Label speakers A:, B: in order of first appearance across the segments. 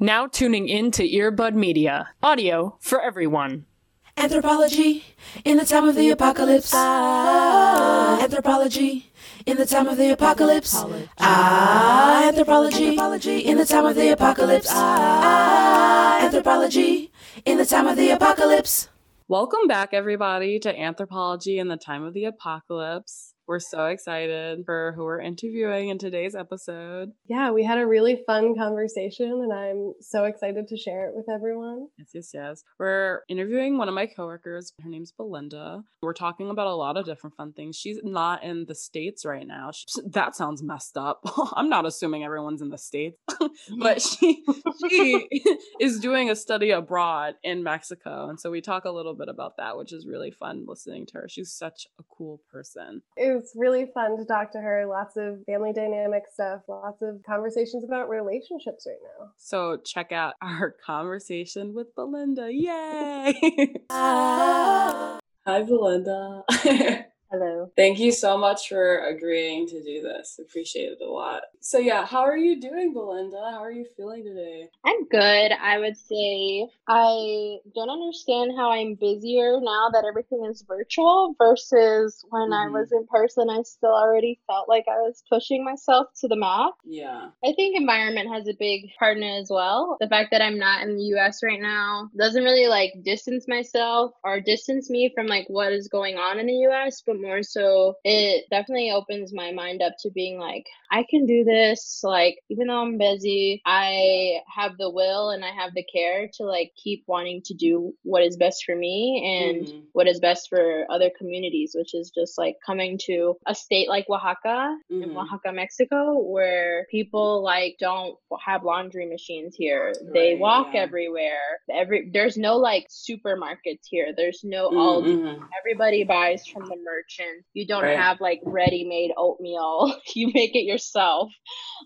A: Now tuning in to Earbud Media, audio for everyone.
B: Anthropology in the time of the apocalypse. Ah, anthropology in the time of the apocalypse. Ah, anthropology in the time of the apocalypse. Ah, anthropology in the time of the apocalypse.
C: Welcome back, everybody, to Anthropology in the Time of the Apocalypse. We're so excited for who we're interviewing in today's episode.
D: Yeah, we had a really fun conversation and I'm so excited to share it with everyone.
C: Yes, yes, yes. We're interviewing one of my coworkers. Her name's Belinda. We're talking about a lot of different fun things. She's not in the States right now. She, that sounds messed up. I'm not assuming everyone's in the States, but she, she is doing a study abroad in Mexico. And so we talk a little bit about that, which is really fun listening to her. She's such a cool person.
D: It was really fun to talk to her. Lots of family dynamic stuff, lots of conversations about relationships right now.
C: So check out our conversation with Belinda. Yay! Hi, Belinda.
E: Hello.
C: Thank you so much for agreeing to do this. Appreciate it a lot. So yeah, how are you doing, Belinda? How are you feeling today?
E: I'm good. I would say I don't understand how I'm busier now that everything is virtual versus when
C: Mhm.
E: I was in person. I still already felt like I was pushing myself to the max.
C: Yeah.
E: I think environment has a big part in it as well. The fact that I'm not in the US right now doesn't really like distance myself or distance me from like what is going on in the US, but more so it definitely opens my mind up to being like, I can do this. Like, even though I'm busy, I have the will and I have the care to like keep wanting to do what is best for me and
C: Mhm.
E: what is best for other communities, which is just like coming to a state like Oaxaca in
C: Mhm.
E: Oaxaca, Mexico, where people like don't have laundry machines here. They walk
C: yeah.
E: everywhere. Every there's no like supermarkets here. There's no
C: Mm,
E: Aldi.
C: mhm.
E: Everybody buys from the merchant. You don't
C: Right.
E: have like ready-made oatmeal. you make it yourself.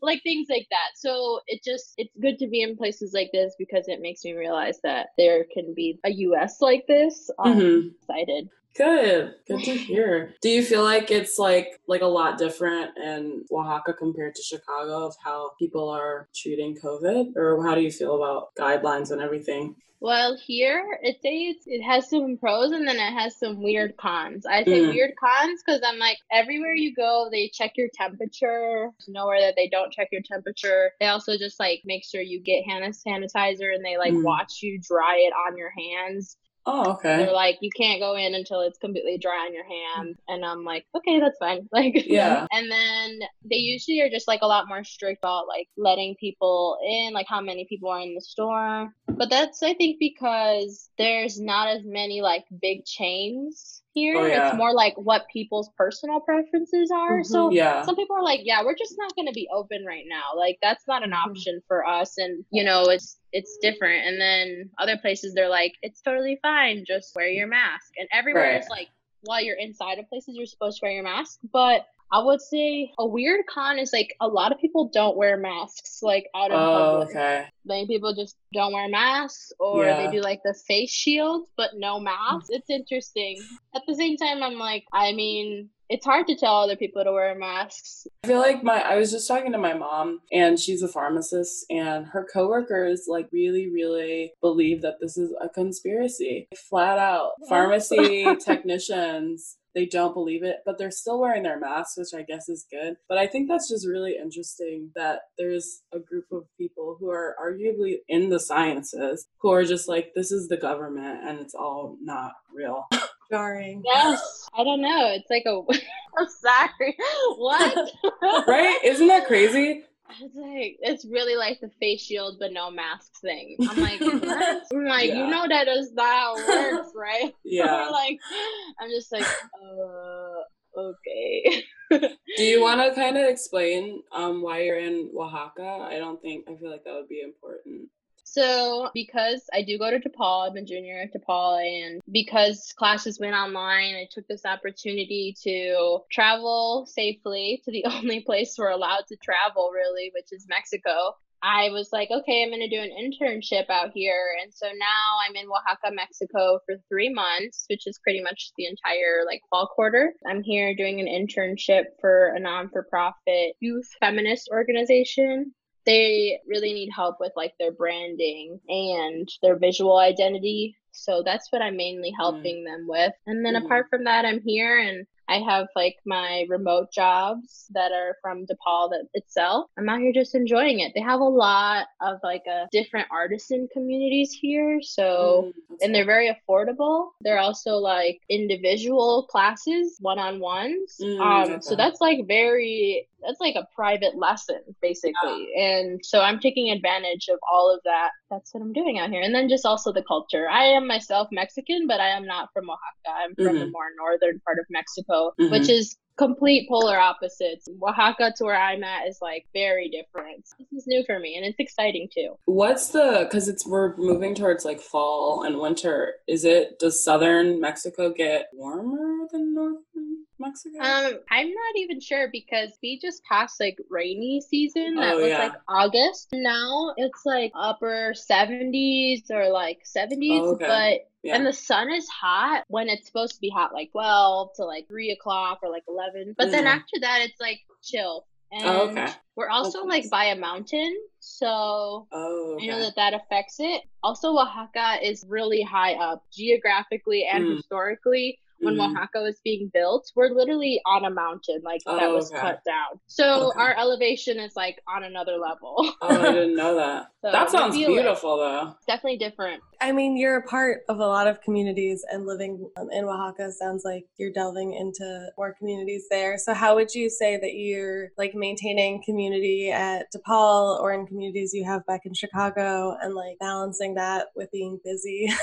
E: Like things like that. So it just it's good to be in places like this because it makes me realize that there can be a US like this. Um,
C: Mhm.
E: excited.
C: Good. Good to hear. Do you feel like it's like like a lot different in Oaxaca compared to Chicago of how people are treating COVID? Or how do you feel about guidelines and everything?
E: Well, here it says it has some pros and then it has some weird cons. I say
C: Mm.
E: weird cons because I'm like, everywhere you go, they check your temperature. There's nowhere that they don't check your temperature. They also just like make sure you get hand sanitizer and they like
C: Mm.
E: watch you dry it on your hands.
C: Oh, okay.
E: They're like, you can't go in until it's completely dry on your hand. And I'm like, okay, that's fine. Like,
C: Yeah.
E: And then they usually are just like a lot more strict about like letting people in, like how many people are in the store. But that's, I think, because there's not as many like big chains here.
C: Oh, yeah.
E: It's more like what people's personal preferences are.
D: Mhm.
E: So
C: Yeah.
E: some people are like, yeah, we're just not going to be open right now. Like that's not an
D: Mhm.
E: option for us. And you know, it's it's different. And then other places they're like, it's totally fine, just wear your mask. And everywhere
C: Right.
E: is like, while you're inside of places, you're supposed to wear your mask. But I would say a weird con is like a lot of people don't wear masks like out in
C: Oh,
E: public.
C: okay.
E: Many people just don't wear masks or
C: Yeah.
E: they do like the face shield but no mask. It's interesting. At the same time I'm like, I mean, it's hard to tell other people to wear masks.
C: I feel like my I was just talking to my mom and she's a pharmacist and her coworkers like really really believe that this is a conspiracy. Flat out. Pharmacy technicians they don't believe it, but they're still wearing their masks, which I guess is good. But I think that's just really interesting that there's a group of people who are arguably in the sciences who are just like, this is the government and it's all not real.
D: Jarring.
E: Yes. I don't know. It's like a I'm sorry. What?
C: right? Isn't that crazy?
E: It's like it's really like the face shield but no mask thing. I'm like, what? I'm like,
C: Yeah.
E: you know that is not how it works, right?
C: Yeah.
E: like I'm just like, uh okay.
C: Do you want to kind of explain um, why you're in Oaxaca? I don't think, I feel like that would be important.
E: So, because I do go to DePaul, I'm a junior at DePaul, and because classes went online, I took this opportunity to travel safely to the only place we're allowed to travel, really, which is Mexico. I was like, okay, I'm going to do an internship out here. And so now I'm in Oaxaca, Mexico for three months, which is pretty much the entire like fall quarter. I'm here doing an internship for a non for profit youth feminist organization they really need help with like their branding and their visual identity. So that's what I'm mainly helping them with. And then
C: Mhm.
E: apart from that, I'm here and I have like my remote jobs that are from DePaul that itself. I'm out here just enjoying it. They have a lot of like a different artisan communities here. So
C: Mm,
E: and they're very affordable. They're also like individual classes, one on ones.
C: Mm,
E: um, so that's like very that's like a private lesson basically. And so I'm taking advantage of all of that. That's what I'm doing out here. And then just also the culture. I am myself Mexican, but I am not from Oaxaca. I'm from the
C: Mhm.
E: more northern part of Mexico,
C: Mhm.
E: which is complete polar opposites. Oaxaca to where I'm at is like very different. This is new for me and it's exciting too.
C: What's the because it's we're moving towards like fall and winter. Is it does southern Mexico get warmer than northern Mexico?
E: Um, I'm not even sure because we just passed like rainy season. That
C: Oh,
E: was
C: yeah.
E: like August. Now it's like upper 70s or like 70s,
C: Oh, okay.
E: but
C: yeah.
E: and the sun is hot when it's supposed to be hot, like 12 to like 3 o'clock or like 11. But then
C: Mhm.
E: after that, it's like chill. And
C: Oh, okay.
E: we're also like by a mountain, so
C: oh,
E: I know that that affects it. Also, Oaxaca is really high up geographically and
C: Mm.
E: historically. When
C: Mhm.
E: Oaxaca was being built, we're literally on a mountain, like that
C: Oh,
E: was
C: okay.
E: cut down. So
C: Okay.
E: our elevation is like on another level.
C: Oh, I didn't know that.
E: So
C: that sounds
E: feel it.
C: beautiful though.
E: It's definitely different.
D: I mean, you're a part of a lot of communities, and living um, in Oaxaca sounds like you're delving into more communities there. So, how would you say that you're like maintaining community at DePaul or in communities you have back in Chicago and like balancing that with being busy?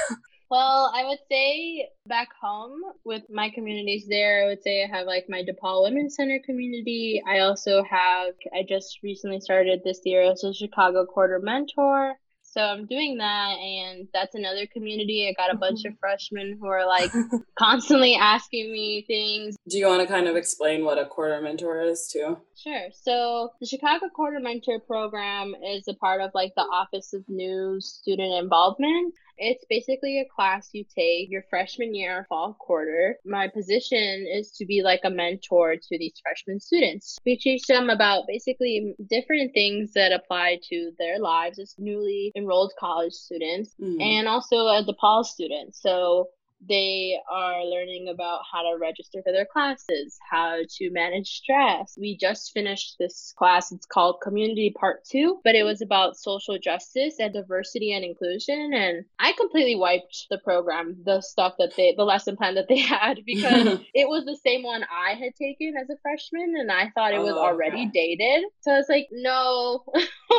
E: Well, I would say back home with my communities there, I would say I have like my DePaul Women's Center community. I also have, I just recently started this year as a Chicago Quarter Mentor. So I'm doing that, and that's another community. I got a mm-hmm. bunch of freshmen who are like constantly asking me things.
C: Do you want to kind of explain what a quarter mentor is too?
E: Sure. So the Chicago Quarter Mentor Program is a part of like the Office of New Student Involvement. It's basically a class you take your freshman year, fall quarter. My position is to be like a mentor to these freshman students. We teach them about basically different things that apply to their lives as newly enrolled college students
C: Mhm.
E: and also as a Paul student. So they are learning about how to register for their classes, how to manage stress. We just finished this class. It's called Community Part 2, but it was about social justice and diversity and inclusion. And I completely wiped the program, the stuff that they, the lesson plan that they had, because it was the same one I had taken as a freshman and I thought it was
C: Oh,
E: already
C: okay.
E: dated. So I was like, no.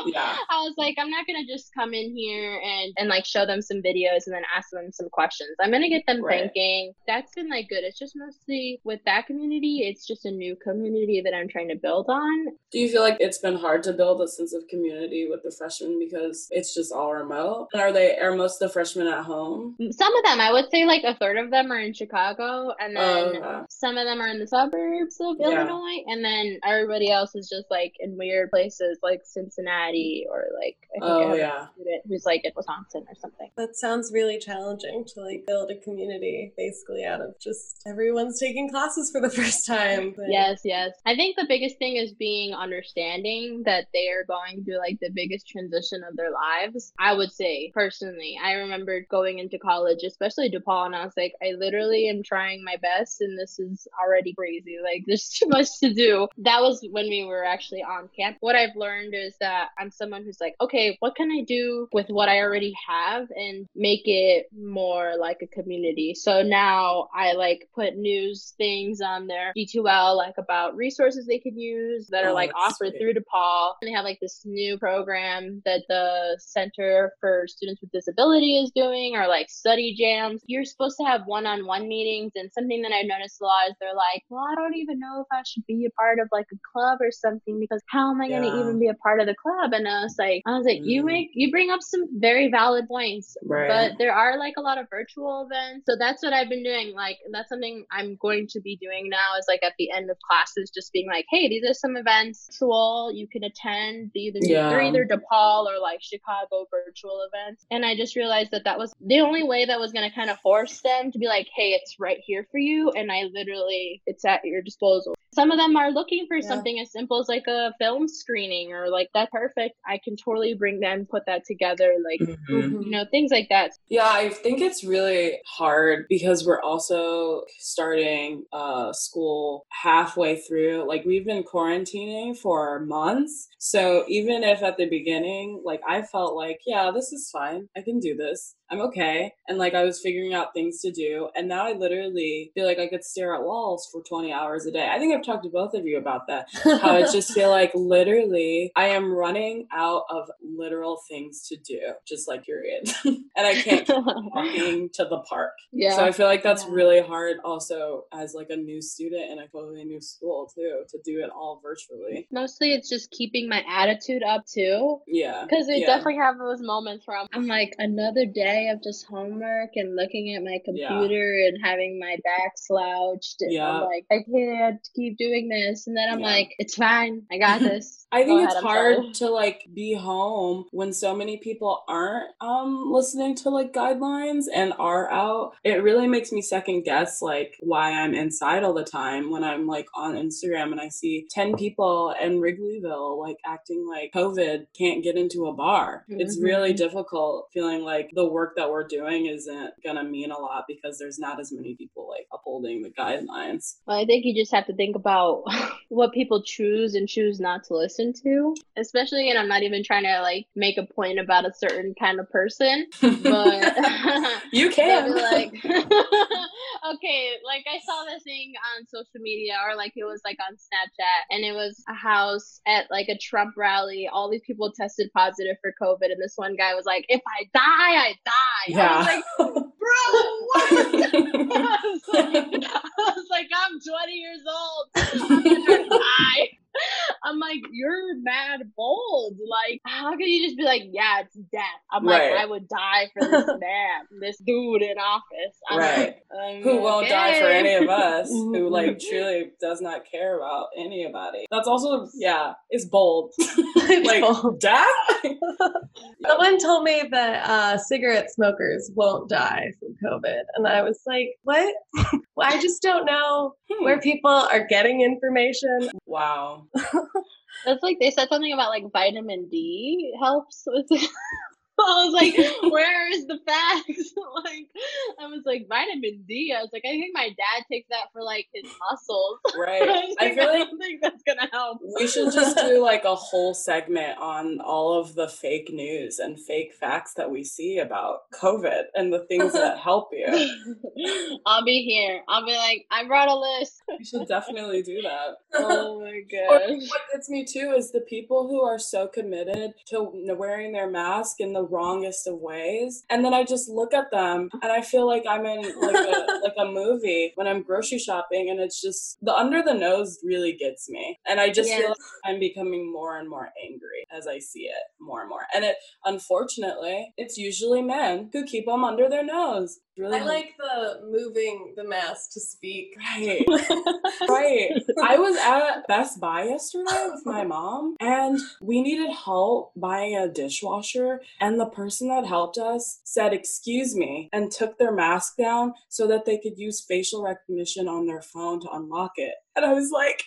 C: Yeah.
E: I was like, I'm not gonna just come in here and and like show them some videos and then ask them some questions. I'm gonna get them
C: Right.
E: thinking. That's been like good. It's just mostly with that community. It's just a new community that I'm trying to build on.
C: Do you feel like it's been hard to build a sense of community with the freshmen because it's just all remote? And are they are most of the freshmen at home?
E: Some of them, I would say, like a third of them are in Chicago, and then
C: Oh, okay.
E: some of them are in the suburbs of
C: Yeah.
E: Illinois, and then everybody else is just like in weird places like Cincinnati or like I think I
C: Oh
E: have
C: yeah.
E: a student who's like in Wisconsin or something.
D: that sounds really challenging to like build a community basically out of just everyone's taking classes for the first time. But-
E: Yes, yes. I think the biggest thing is being understanding that they are going through like the biggest transition of their lives. I would say personally, I remember going into college, especially DePaul, and I was like, I literally am trying my best, and this is already crazy. Like, there's too much to do. That was when we were actually on camp. What I've learned is that I'm someone who's like, okay, what can I do with what I already have and make it more like a community? So now I like put news things on their D2L, like about resources they could use that are
C: Oh,
E: like offered
C: sweet.
E: through DePaul. And they have like this new program that the Center for Students with Disability is doing, or like study jams. You're supposed to have one on one meetings. And something that I've noticed a lot is they're like, well, I don't even know if I should be a part of like a club or something because how am I going to even be a part of the club? And I was like, I was like, you
C: Mm.
E: make, you bring up some very valid points.
C: Right.
E: But there are like a lot of virtual events. So that's what I've been doing. Like that's something I'm going to be doing now is like at the end of classes, just being like, hey, these are some events virtual you can attend. Either
C: Yeah.
E: they're either DePaul or like Chicago virtual events. And I just realized that that was the only way that was going to kind of force them to be like, hey, it's right here for you. And I literally, it's at your disposal. Some of them are looking for
D: Yeah.
E: something as simple as like a film screening or like that's perfect. I can totally bring them, put that together, like
C: Mhm.
E: you know things like that.
C: Yeah, I think it's really hard because we're also starting uh, school halfway through. Like, we've been quarantining for months. So, even if at the beginning, like, I felt like, yeah, this is fine. I can do this. I'm okay. And like, I was figuring out things to do. And now I literally feel like I could stare at walls for 20 hours a day. I think I've talked to both of you about that. How I just feel like literally I am running out of literal things to do, just like you period. and I can't keep walking to the park.
E: yeah.
C: So I feel like that's
D: Yeah.
C: really hard also as like a new student in a totally new school too, to do it all virtually.
E: Mostly it's just keeping my attitude up too.
C: Yeah.
E: Because we
C: yeah.
E: definitely have those moments where I'm, I'm like another day of just homework and looking at my
C: Yeah.
E: computer and having my back slouched. And
C: Yeah.
E: I'm like, I can't keep doing this. And then I'm
C: Yeah.
E: like, it's fine. I got this.
C: I think it's hard to like be home when so many people aren't um listening to like guidelines and are out. It really makes me second guess like why I'm inside all the time when I'm like on Instagram and I see 10 people in Wrigleyville like acting like COVID can't get into a bar. It's really
E: Mhm.
C: difficult feeling like the work that we're doing isn't gonna mean a lot because there's not as many people like upholding the guidelines.
E: Well, I think you just have to think about what people choose and choose not to listen to. Especially, and I'm not even trying to like make a point about a certain kind of person, but
C: you can.
E: be like, okay, like I saw this thing on social media or like it was like on Snapchat and it was a house at like a Trump rally. All these people tested positive for COVID and this one guy was like, if I die, I die. I was like, bro, what? I was like, I was like, I'm 20 years old. I'm gonna die. I'm like, you're mad bold. Like, how can you just be like, yeah, it's death? I'm
C: Right.
E: like, I would die for this man, this dude in office. I'm
C: Right.
E: like, um,
C: who won't die for any of us who like truly does not care about anybody that's also yeah it's bold like
D: Bold.
C: death
D: Someone told me that uh, cigarette smokers won't die from COVID. And I was like, what? well, I just don't know
C: Hmm.
D: where people are getting information.
C: wow
E: That's like they said something about like vitamin D helps with it. I was like, where is the facts? like, I was like, vitamin D. I was like, I think my dad takes that for like his muscles.
C: right i
E: like don't think that's gonna help.
C: we should just do like a whole segment on all of the fake news and fake facts that we see about covid and the things that help you
E: I'll be here. I'll be like, I brought a list.
C: we should definitely do that
E: Oh my
C: Or what gets me too is the people who are so committed to wearing their mask in the wrongest of ways, and then I just look at them and I feel like I'm in like a like a movie when I'm grocery shopping, and it's just the under the nose really gets me, and I just
E: Yes.
C: feel like I'm becoming more and more angry as I see it more and more, and it unfortunately it's usually men who keep them under their nose. Really,
D: I like the moving the mask to speak.
C: Right. right. I was at Best Buy yesterday with my mom and we needed help buying a dishwasher. And the person that helped us said, Excuse me, and took their mask down so that they could use facial recognition on their phone to unlock it. And I was like, I was like,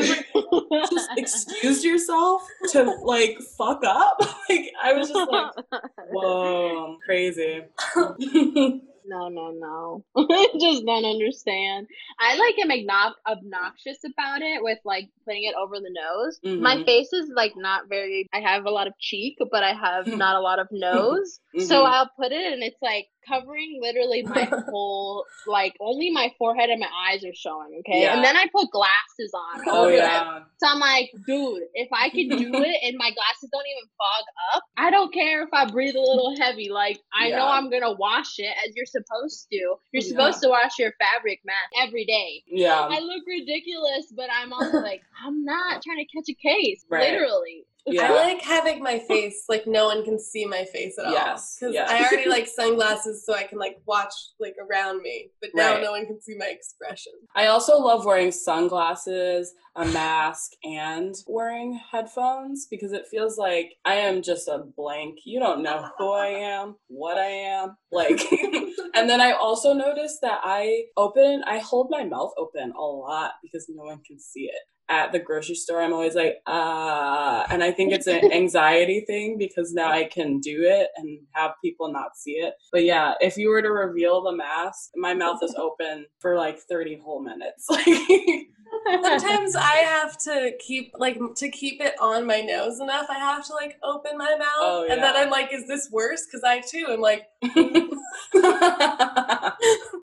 C: just excuse yourself to like fuck up. like I was just like, whoa, crazy.
E: No, no, no. I just don't understand. I like am obnox- obnoxious about it with like putting it over the nose. My
C: Mhm.
E: face is like not very. I have a lot of cheek, but I have not a lot of nose. So
C: Mhm.
E: I'll put it, and it's like covering literally my whole like only my forehead and my eyes are showing. Okay,
C: Yeah.
E: and then I put glasses on.
C: Oh
E: over it.
C: yeah.
E: So I'm like, dude, if I can do it and my glasses don't even fog up, I don't care if I breathe a little heavy. Like, I know I'm gonna wash it as you're supposed to. You're
C: Yeah.
E: supposed to wash your fabric mask every day.
C: Yeah.
E: I look ridiculous, but I'm also like, I'm not trying to catch a case.
C: Right.
E: Literally.
C: Yeah.
D: I like having my face like no one can see my face at all.
C: Yes,
D: because
C: yeah.
D: I already like sunglasses so I can like watch like around me, but now
C: Right.
D: no one can see my expression.
C: I also love wearing sunglasses, a mask, and wearing headphones because it feels like I am just a blank. You don't know who I am, what I am. Like, and then I also noticed that I open, I hold my mouth open a lot because no one can see it. At the grocery store, I'm always like, uh, and I think it's an anxiety thing because now I can do it and have people not see it. But yeah, if you were to reveal the mask, my mouth is open for like 30 whole minutes. Like,
D: Sometimes I have to keep like to keep it on my nose enough. I have to like open my mouth,
C: Oh,
D: and then. I'm like, "Is this worse?" Because I too am like,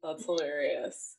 C: that's hilarious.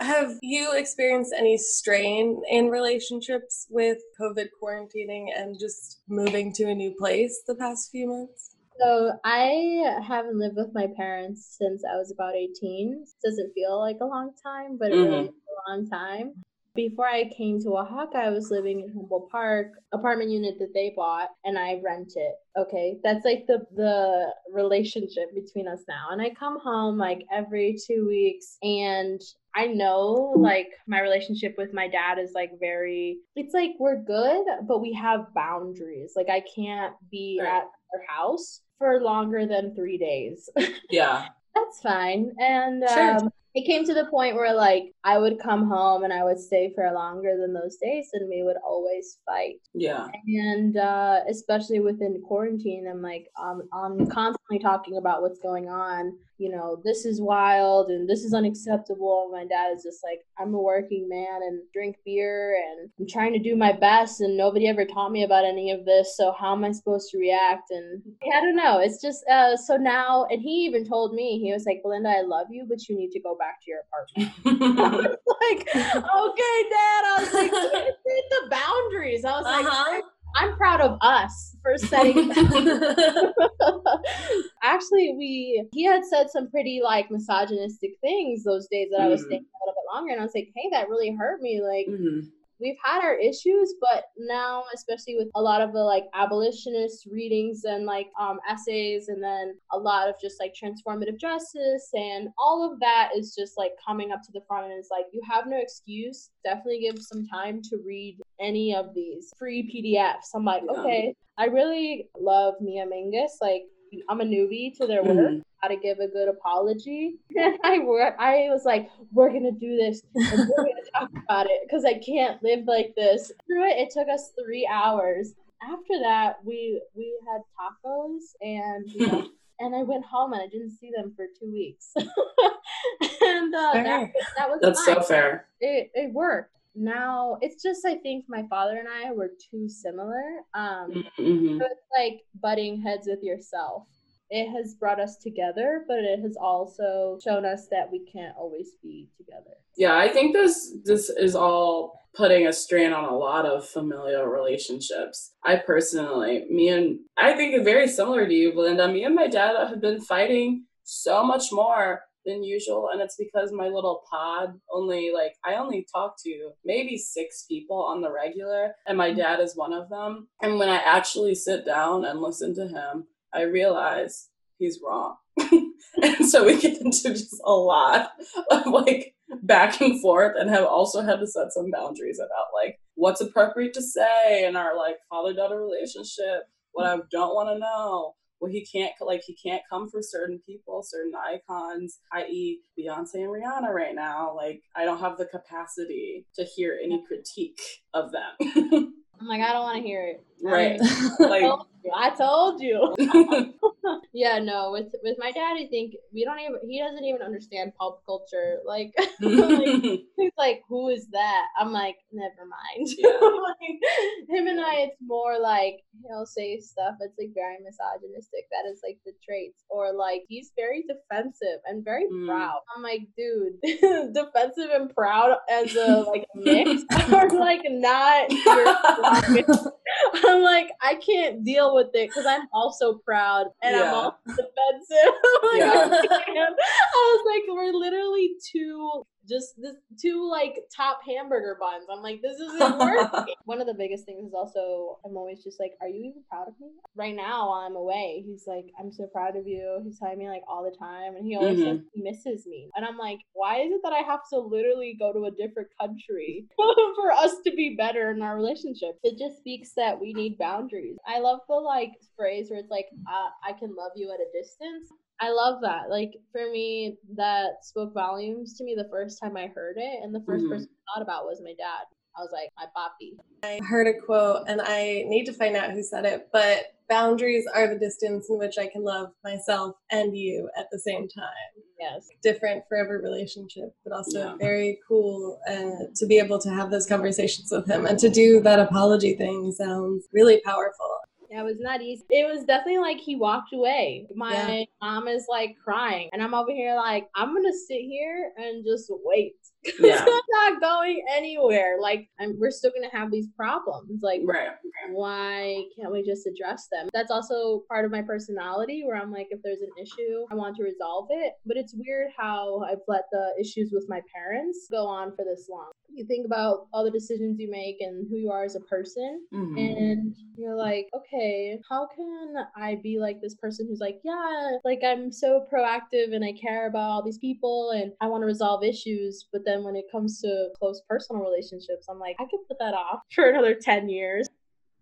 D: Have you experienced any strain in relationships with COVID quarantining and just moving to a new place the past few months?
E: So I haven't lived with my parents since I was about 18. Doesn't feel like a long time, but it really
C: Mhm.
E: is a long time. Before I came to Oaxaca, I was living in Humboldt Park, apartment unit that they bought, and I rent it. Okay, that's like the the relationship between us now. And I come home like every two weeks, and I know like my relationship with my dad is like very. It's like we're good, but we have boundaries. Like I can't be
C: Right.
E: at our house for longer than three days.
C: Yeah.
E: That's fine. And
C: Sure.
E: um, it came to the point where like I would come home and I would stay for longer than those days, and we would always fight.
C: Yeah.
E: And uh, especially within quarantine, I'm like um, I'm constantly talking about what's going on. You know, this is wild and this is unacceptable. My dad is just like, I'm a working man and drink beer and I'm trying to do my best, and nobody ever taught me about any of this. So how am I supposed to react? And I don't know. It's just uh, so now, and he even told me he was like, Belinda, I love you, but you need to go back to your apartment. like, okay, Dad. I was like, "It's the boundaries. I was like,
D: Uh-huh.
E: I'm proud of us for setting. Actually, we he had said some pretty like misogynistic things those days that I was
C: Mm.
E: staying a little bit longer, and I was like, hey, that really hurt me. Like,
C: Mhm.
E: we've had our issues, but now, especially with a lot of the like abolitionist readings and like um, essays, and then a lot of just like transformative justice, and all of that is just like coming up to the front, and it's like you have no excuse. Definitely give some time to read any of these free PDFs. I'm like,
C: Yeah.
E: okay, I really love Mia Mingus. Like, I'm a newbie to their work
C: Mhm.
E: how to give a good apology. And I wor- I was like, we're gonna do this and we're gonna talk about it because I can't live like this. Through it, it took us three hours. After that, we we had tacos and you know, and I went home and I didn't see them for two weeks. and uh, that, that was
C: That's
E: fine
C: so fair.
E: it, it worked. Now it's just I think my father and I were too similar. Um,
C: Mhm.
E: so it's like butting heads with yourself. It has brought us together, but it has also shown us that we can't always be together.
C: Yeah, I think this this is all putting a strain on a lot of familial relationships. I personally, me and I think it's very similar to you, Belinda. Me and my dad have been fighting so much more than usual, and it's because my little pod only like I only talk to maybe six people on the regular, and my mm-hmm. dad is one of them. And when I actually sit down and listen to him, I realize he's wrong. and so we get into just a lot of like back and forth and have also had to set some boundaries about like what's appropriate to say in our like father daughter relationship, what I don't want to know. Well, he can't like he can't come for certain people, certain icons, i.e., Beyonce and Rihanna right now. Like I don't have the capacity to hear any critique of them.
E: I'm like, I don't want to hear it.
C: Right?
E: I
C: Like
E: told you. I told you. yeah, no. With with my dad, I think we don't even. He doesn't even understand pop culture. Like, like he's like, who is that? I'm like, never mind.
C: Yeah.
E: like, him and I, it's more like he'll say stuff that's like very misogynistic. That is like the traits, or like he's very defensive and very
C: Mm.
E: proud. I'm like, dude, defensive and proud as a like mix are like not your I'm like, I can't deal with it because I'm also proud and I'm also defensive. Like,
C: Yeah.
E: I. I was like, we're literally two just this two like top hamburger buns. I'm like, this isn't working. One of the biggest things is also I'm always just like, are you even proud of me? Right now while I'm away, he's like, I'm so proud of you. He's telling me like all the time, and he always
C: Mhm.
E: says he misses me. And I'm like, why is it that I have to literally go to a different country for us to be better in our relationship? It just speaks that we need boundaries. I love the like phrase where it's like, uh, I can love you at a distance. I love that. Like for me, that spoke volumes to me the first time I heard it, and the 1st
C: Mhm.
E: person I thought about was my dad. I was like, my papi.
D: I heard a quote and I need to find out who said it, but boundaries are the distance in which I can love myself and you at the same time.
E: Yes.
D: Different for every relationship, but also
C: Yeah.
D: very cool uh, to be able to have those conversations with him and to do that apology thing sounds really powerful.
E: It was not easy. It was definitely like he walked away. My
D: Yeah.
E: mom is like crying, and I'm over here like, I'm gonna sit here and just wait.
C: Yeah.
E: I'm not going anywhere. Like, I'm, we're still gonna have these problems. Like,
C: Right.
E: why can't we just address them? That's also part of my personality where I'm like, if there's an issue, I want to resolve it. But it's weird how I've let the issues with my parents go on for this long. You think about all the decisions you make and who you are as a person,
C: Mhm.
E: and you're like, okay, how can I be like this person who's like, yeah, like I'm so proactive and I care about all these people and I want to resolve issues. But then when it comes to close personal relationships, I'm like, I could put that off for another 10 years.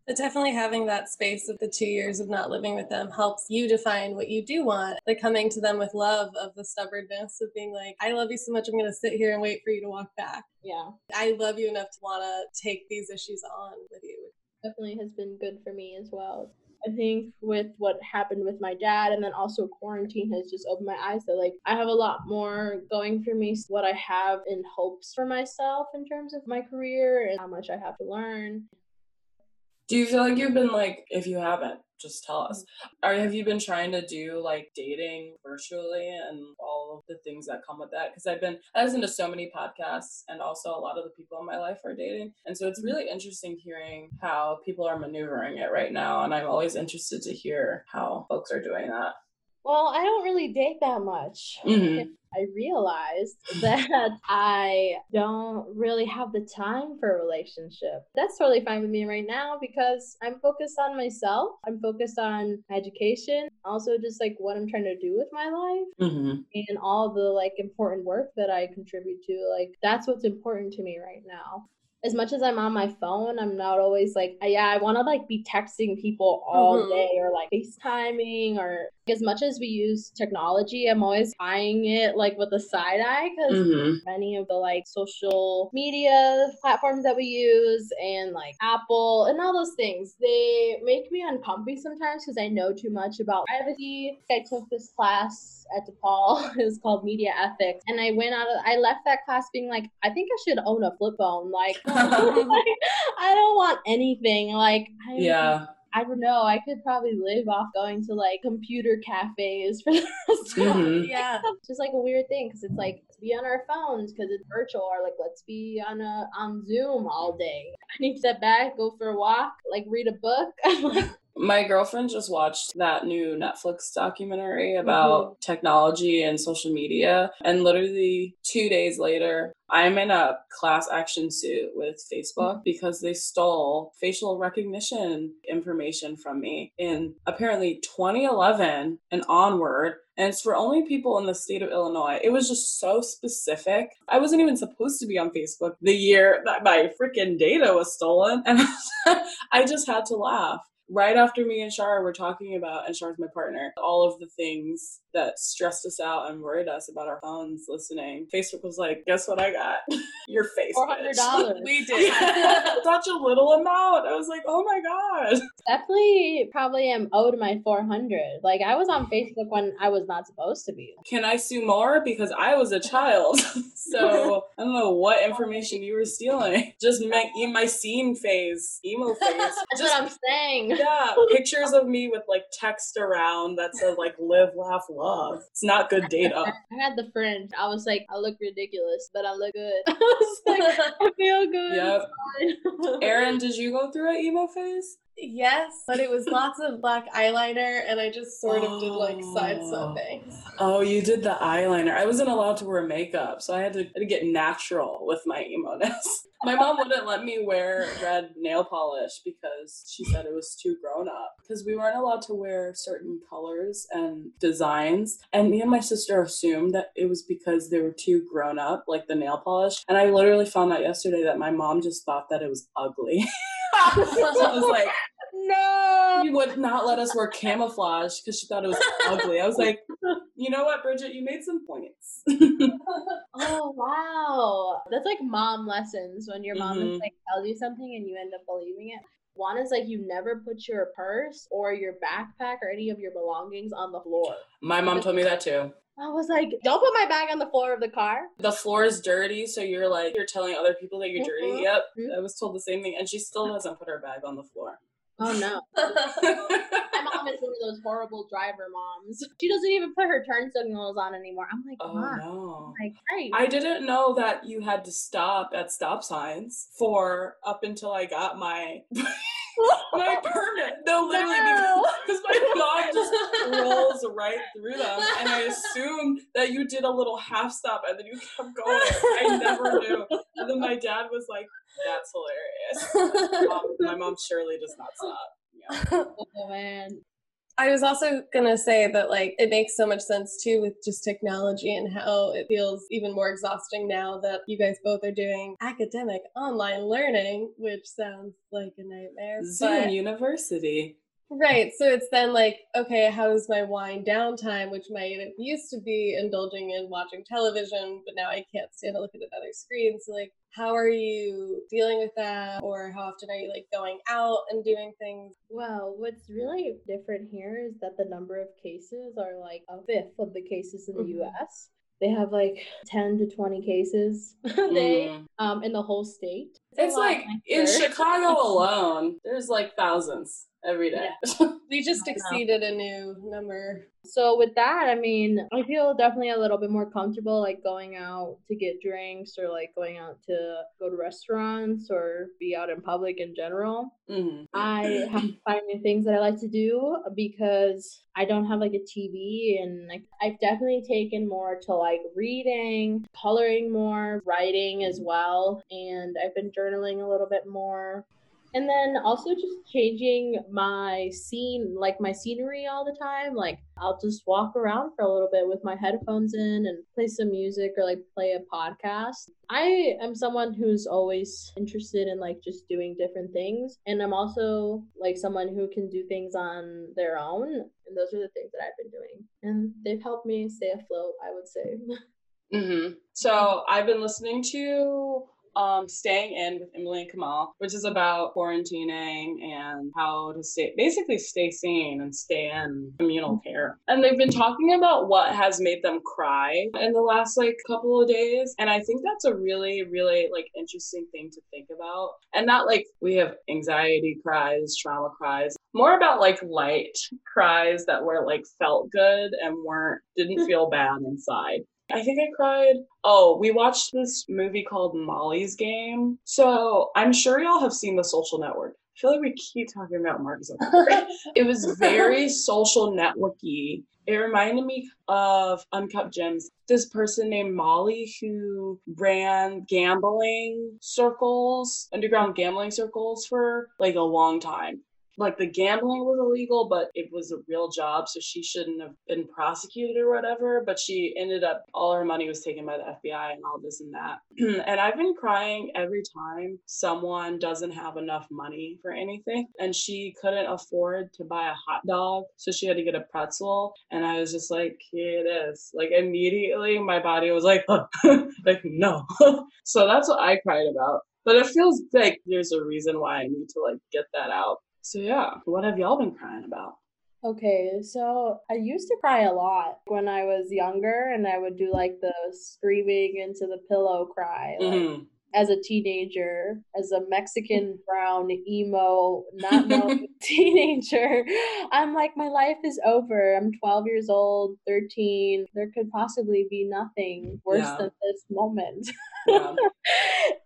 D: But definitely having that space of the two years of not living with them helps you define what you do want. The coming to them with love of the stubbornness of being like, I love you so much, I'm going to sit here and wait for you to walk back.
E: Yeah,
D: I love you enough to want to take these issues on with you.
E: definitely has been good for me as well. I think with what happened with my dad and then also quarantine has just opened my eyes that like I have a lot more going for me what I have in hopes for myself in terms of my career and how much I have to learn.
C: Do you feel like you've been like, if you haven't, just tell us. Mm. Or have you been trying to do like dating virtually and all of the things that come with that? Because I've been, I listen to so many podcasts and also a lot of the people in my life are dating. And so it's mm. really interesting hearing how people are maneuvering it right now. And I'm always interested to hear how folks are doing that.
E: Well, I don't really date that much.
C: Mhm.
E: I realized that I don't really have the time for a relationship. That's totally fine with me right now because I'm focused on myself. I'm focused on education, also just like what I'm trying to do with my life
C: Mm-hmm.
E: and all the like important work that I contribute to. Like that's what's important to me right now. As much as I'm on my phone, I'm not always like, yeah, I want to like be texting people all
D: Mhm.
E: day or like FaceTiming or as much as we use technology, I'm always eyeing it like with a side eye because
C: Mm-hmm.
E: many of the like social media platforms that we use and like Apple and all those things, they make me uncomfy sometimes because I know too much about privacy. I took this class at DePaul. it was called Media Ethics. And I went out of I left that class being like, I think I should own a flip phone. Like, like, I don't want anything. Like I
C: Yeah.
E: I don't know. I could probably live off going to like computer cafes for the rest of my
C: Mhm.
D: Yeah.
E: it's just like a weird thing because it's like let's be on our phones because it's virtual or like let's be on a on zoom all day i need to step back go for a walk like read a book I'm like,
C: My girlfriend just watched that new Netflix documentary mm-hmm. about technology and social media. And literally two days later, I'm in a class action suit with Facebook mm-hmm. because they stole facial recognition information from me in apparently 2011 and onward. And it's for only people in the state of Illinois. It was just so specific. I wasn't even supposed to be on Facebook the year that my freaking data was stolen. And I just had to laugh right after me and Shara were talking about, and Shara's my partner, all of the things that stressed us out and worried us about our phones listening. Facebook was like, guess what I got? Your face.
E: $400
D: We did.
C: Such a little amount. I was like, oh my god.
E: definitely probably am owed my 400 like i was on facebook when i was not supposed to be
C: Can I sue more? Because I was a child. so I don't know what information you were stealing. Just my, my scene phase, emo phase.
E: that's
C: Just
E: what i'm saying
C: yeah, pictures of me with like text around that says like live, laugh, love. It's not good data.
E: I had the fringe. I was like, I look ridiculous, but I look good. I was like, I feel good.
C: Yep. Erin, did you go through an emo phase?
D: Yes, but it was lots of black eyeliner, and I just sort of did like side
C: Oh.
D: swapping.
C: Oh, you did the eyeliner. I wasn't allowed to wear makeup, so I had to, had to get natural with my emo-ness. My mom wouldn't let me wear red nail polish because she said it was too grown up. Because we weren't allowed to wear certain colors and designs. And me and my sister assumed that it was because they were too grown up, like the nail polish. And I literally found out yesterday that my mom just thought that it was ugly. so I was like,
E: No.
C: she would not let us wear camouflage because she thought it was ugly. I was like, you know what, Bridget, you made some points.
E: Oh wow, that's like mom lessons when your mom
C: Mhm.
E: is like tells you something and you end up believing it. One is like you never put your purse or your backpack or any of your belongings on the floor.
C: My mom told me that too.
E: I was like, don't put my bag on the floor of the car.
C: The floor is dirty, so you're like you're telling other people that you're dirty.
E: Mhm.
C: Yep,
E: Mhm.
C: I was told the same thing, and she still doesn't put her bag on the floor.
E: Oh no. My mom is one of those horrible driver moms. She doesn't even put her turn signals on anymore. I'm like,
C: oh
E: mom,
C: no.
E: like, right.
C: I didn't know that you had to stop at stop signs for up until I got my my permit. No, literally
E: No.
C: because my mom just rolls right through them, and I assume that you did a little half stop and then you kept going. I never knew. And then my dad was like, "That's hilarious." Mom, my mom surely does not stop. Yeah.
E: oh man.
D: I was also gonna say that like it makes so much sense too with just technology and how it feels even more exhausting now that you guys both are doing academic online learning, which sounds like a nightmare.
C: Zoom
D: but-
C: University.
D: Right. So it's then like, okay, how's my wind down time, which might have used to be indulging in watching television, but now I can't stand to look at another screen. So like, how are you dealing with that? Or how often are you like going out and doing things?
E: Well, what's really different here is that the number of cases are like a fifth of the cases in the
D: Mhm.
E: US. They have like 10 to 20 cases a day
C: Mm.
E: um, in the whole state. a
C: It's
E: lot
C: like in. Chicago alone, there's like thousands every day.
D: We just exceeded a new number.
E: So with that, I mean, I feel definitely a little bit more comfortable like going out to get drinks or like going out to go to restaurants or be out in public in general.
C: Mhm.
E: I have to find new things that I like to do because I don't have like a TV and like I've definitely taken more to like reading, coloring more, writing as well, and I've been journaling a little bit more. And then also just changing my scene, like my scenery all the time. Like I'll just walk around for a little bit with my headphones in and play some music or like play a podcast. I am someone who's always interested in like just doing different things. And I'm also like someone who can do things on their own. And those are the things that I've been doing. And they've helped me stay afloat, I would say.
C: hmm So I've been listening to um, Staying In with Emily and Kumail, which is about quarantining and how to stay, basically stay sane and stay in communal care. And they've been talking about what has made them cry in the last like couple of days. And I think that's a really, really like interesting thing to think about. And not like we have anxiety cries, trauma cries, more about like light cries that were like felt good and weren't, didn't feel bad inside. I think I cried. Oh, we watched this movie called Molly's Game. So I'm sure y'all have seen The Social Network. I feel like we keep talking about Mark Zuckerberg. it was very social networky. It reminded me of Uncut Gems. This person named Molly who ran gambling circles, underground gambling circles for like a long time like the gambling was illegal, but it was a real job, so she shouldn't have been prosecuted or whatever. But she ended up, all her money was taken by the FBI and all this and that. and I've been crying every time someone doesn't have enough money for anything. And she couldn't afford to buy a hot dog, so she had to get a pretzel. And I was just like, here it is. Like immediately, my body was like, like no. so that's what I cried about. But it feels like there's a reason why I need to like get that out. So yeah, what have y'all been crying about?
E: Okay, so I used to cry a lot when I was younger, and I would do like the screaming into the pillow cry. Like,
C: Mhm.
E: As a teenager, as a Mexican brown emo, not knowing teenager. I'm like, my life is over. I'm 12 years old, 13. There could possibly be nothing worse
C: Yeah.
E: than this moment.
C: Yeah.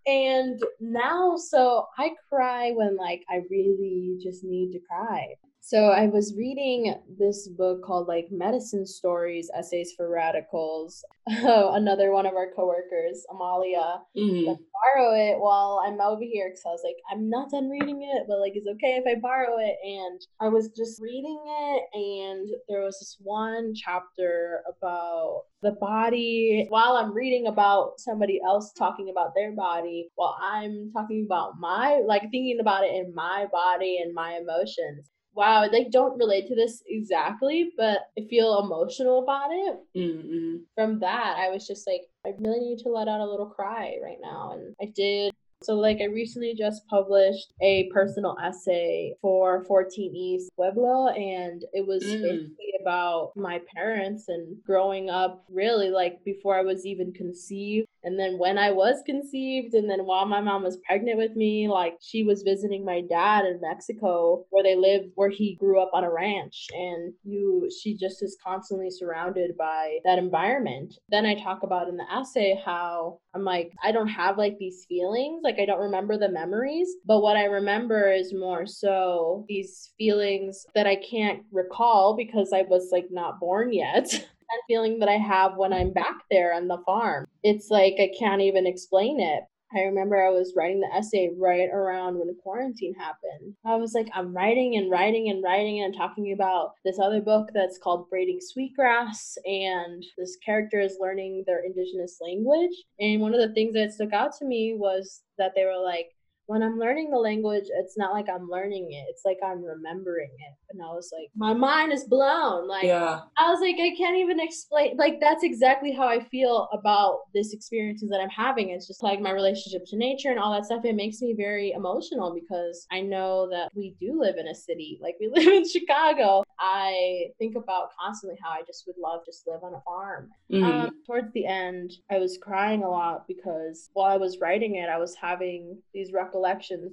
E: and now, so I cry when like I really just need to cry. So I was reading this book called like Medicine Stories, Essays for Radicals. Oh, another one of our coworkers, Amalia,
C: Mhm.
E: borrow it while I'm over here because I was like, I'm not done reading it, but like, it's okay if I borrow it. And I was just reading it, and there was this one chapter about the body while I'm reading about somebody else talking about their body, while I'm talking about my, like, thinking about it in my body and my emotions. Wow, they don't relate to this exactly, but I feel emotional about it
C: Mhm.
E: from that, I was just like, I really need to let out a little cry right now. And I did. So, like, I recently just published a personal essay for 14 East Pueblo, and it was
C: Mm.
E: basically about my parents and growing up really like before I was even conceived. And then when I was conceived, and then while my mom was pregnant with me, like she was visiting my dad in Mexico where they lived, where he grew up on a ranch. And you, she just is constantly surrounded by that environment. Then I talk about in the essay how I'm like, I don't have like these feelings, like I don't remember the memories, but what I remember is more so these feelings that I can't recall because I was like not born yet. feeling that I have when I'm back there on the farm. It's like I can't even explain it. I remember I was writing the essay right around when quarantine happened. I was like, I'm writing and writing and writing and talking about this other book that's called Braiding Sweetgrass, and this character is learning their indigenous language. And one of the things that stuck out to me was that they were like, when I'm learning the language, it's not like I'm learning it. It's like I'm remembering it. And I was like, my mind is blown. Like,
C: Yeah.
E: I was like, I can't even explain. Like, that's exactly how I feel about this experiences that I'm having. It's just like my relationship to nature and all that stuff. It makes me very emotional because I know that we do live in a city. Like, we live in Chicago. I think about constantly how I just would love to just live on a farm.
C: Mhm.
E: Um, towards the end, I was crying a lot because while I was writing it, I was having these recollections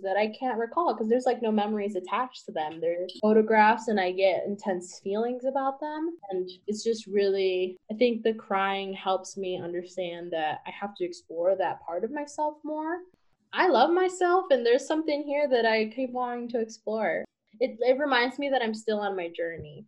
E: that I can't recall because there's like no memories attached to them. They're photographs, and I get intense feelings about them. And it's just really, I think the crying helps me understand that I have to explore that part of myself more. I love myself, and there's something here that I keep wanting to explore. It, it reminds me that I'm still on my journey.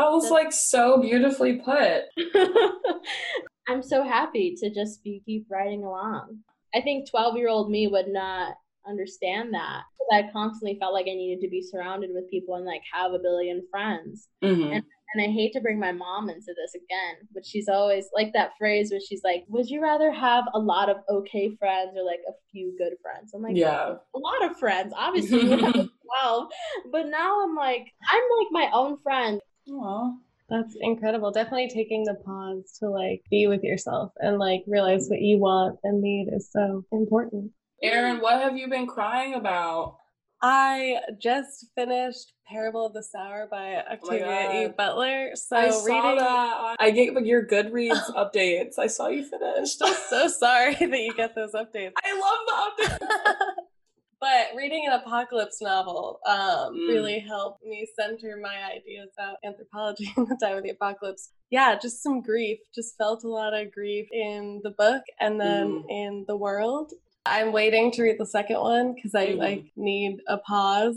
C: that was like so beautifully put.
E: I'm so happy to just be keep riding along. I think 12 year old me would not understand that. I constantly felt like I needed to be surrounded with people and like have a billion friends.
C: Mhm.
E: And I hate to bring my mom into this again, but she's always like that phrase where she's like, Would you rather have a lot of okay friends or like a few good friends? I'm like,
C: Yeah.
E: a lot of friends, obviously, when I was 12. But now I'm like, I'm like my own friend.
C: Aw.
D: That's incredible. Definitely taking the pause to like be with yourself and like realize what you want and need is so important.
C: Aaron, what have you been crying about?
D: I just finished Parable of the Sower by Octavia E. Butler. So
C: I saw
D: reading
C: that. on- I get your Goodreads updates. I saw you finished.
D: I'm so sorry that you get those updates.
C: I love the updates.
D: but reading an apocalypse novel um,
C: Mm.
D: really helped me center my ideas about anthropology in the time of the apocalypse. Yeah, just some grief. Just felt a lot of grief in the book and then
C: Mm.
D: in the world. I'm waiting to read the second one because I
C: Mhm.
D: like need a pause.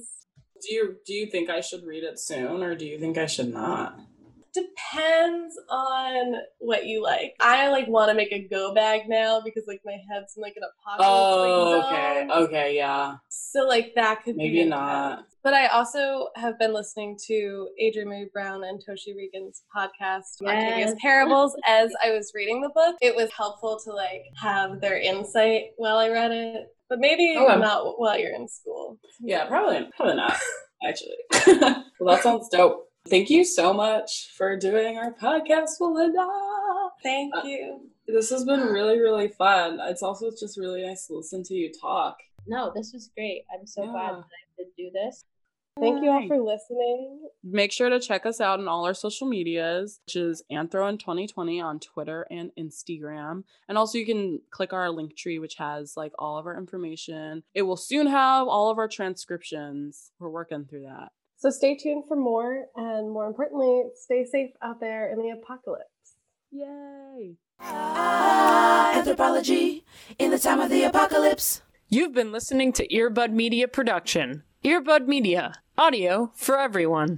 C: Do you do you think I should read it soon, or do you think I should not?
D: Depends on what you like. I like want to make a go bag now because like my head's in like an apocalypse.
C: Oh, okay, okay, yeah.
D: So like that could
C: Maybe
D: be
C: not.
D: But I also have been listening to Adrienne Maree Brown and Toshi Reagon's podcast,
E: Yes.
D: Parables, as I was reading the book. It was helpful to like have their insight while I read it. But maybe oh,
C: Okay.
D: not while you're in school.
C: Yeah, probably probably not, actually. well that sounds dope. Thank you so much for doing our podcast, Belinda.
D: Thank
C: Uh,
D: you.
C: This has been really, really fun. It's also just really nice to listen to you talk.
E: No, this was great. I'm so glad that I could do this.
D: Thank you all for listening.
C: Make sure to check us out on all our social medias, which is Anthro in 2020 on Twitter and Instagram. And also you can click our link tree, which has like all of our information. It will soon have all of our transcriptions. We're working through that.
D: So stay tuned for more, and more importantly, stay safe out there in the apocalypse.
C: Yay!
B: Ah, anthropology in the time of the apocalypse.
A: You've been listening to Earbud Media Production. Earbud Media, audio for everyone.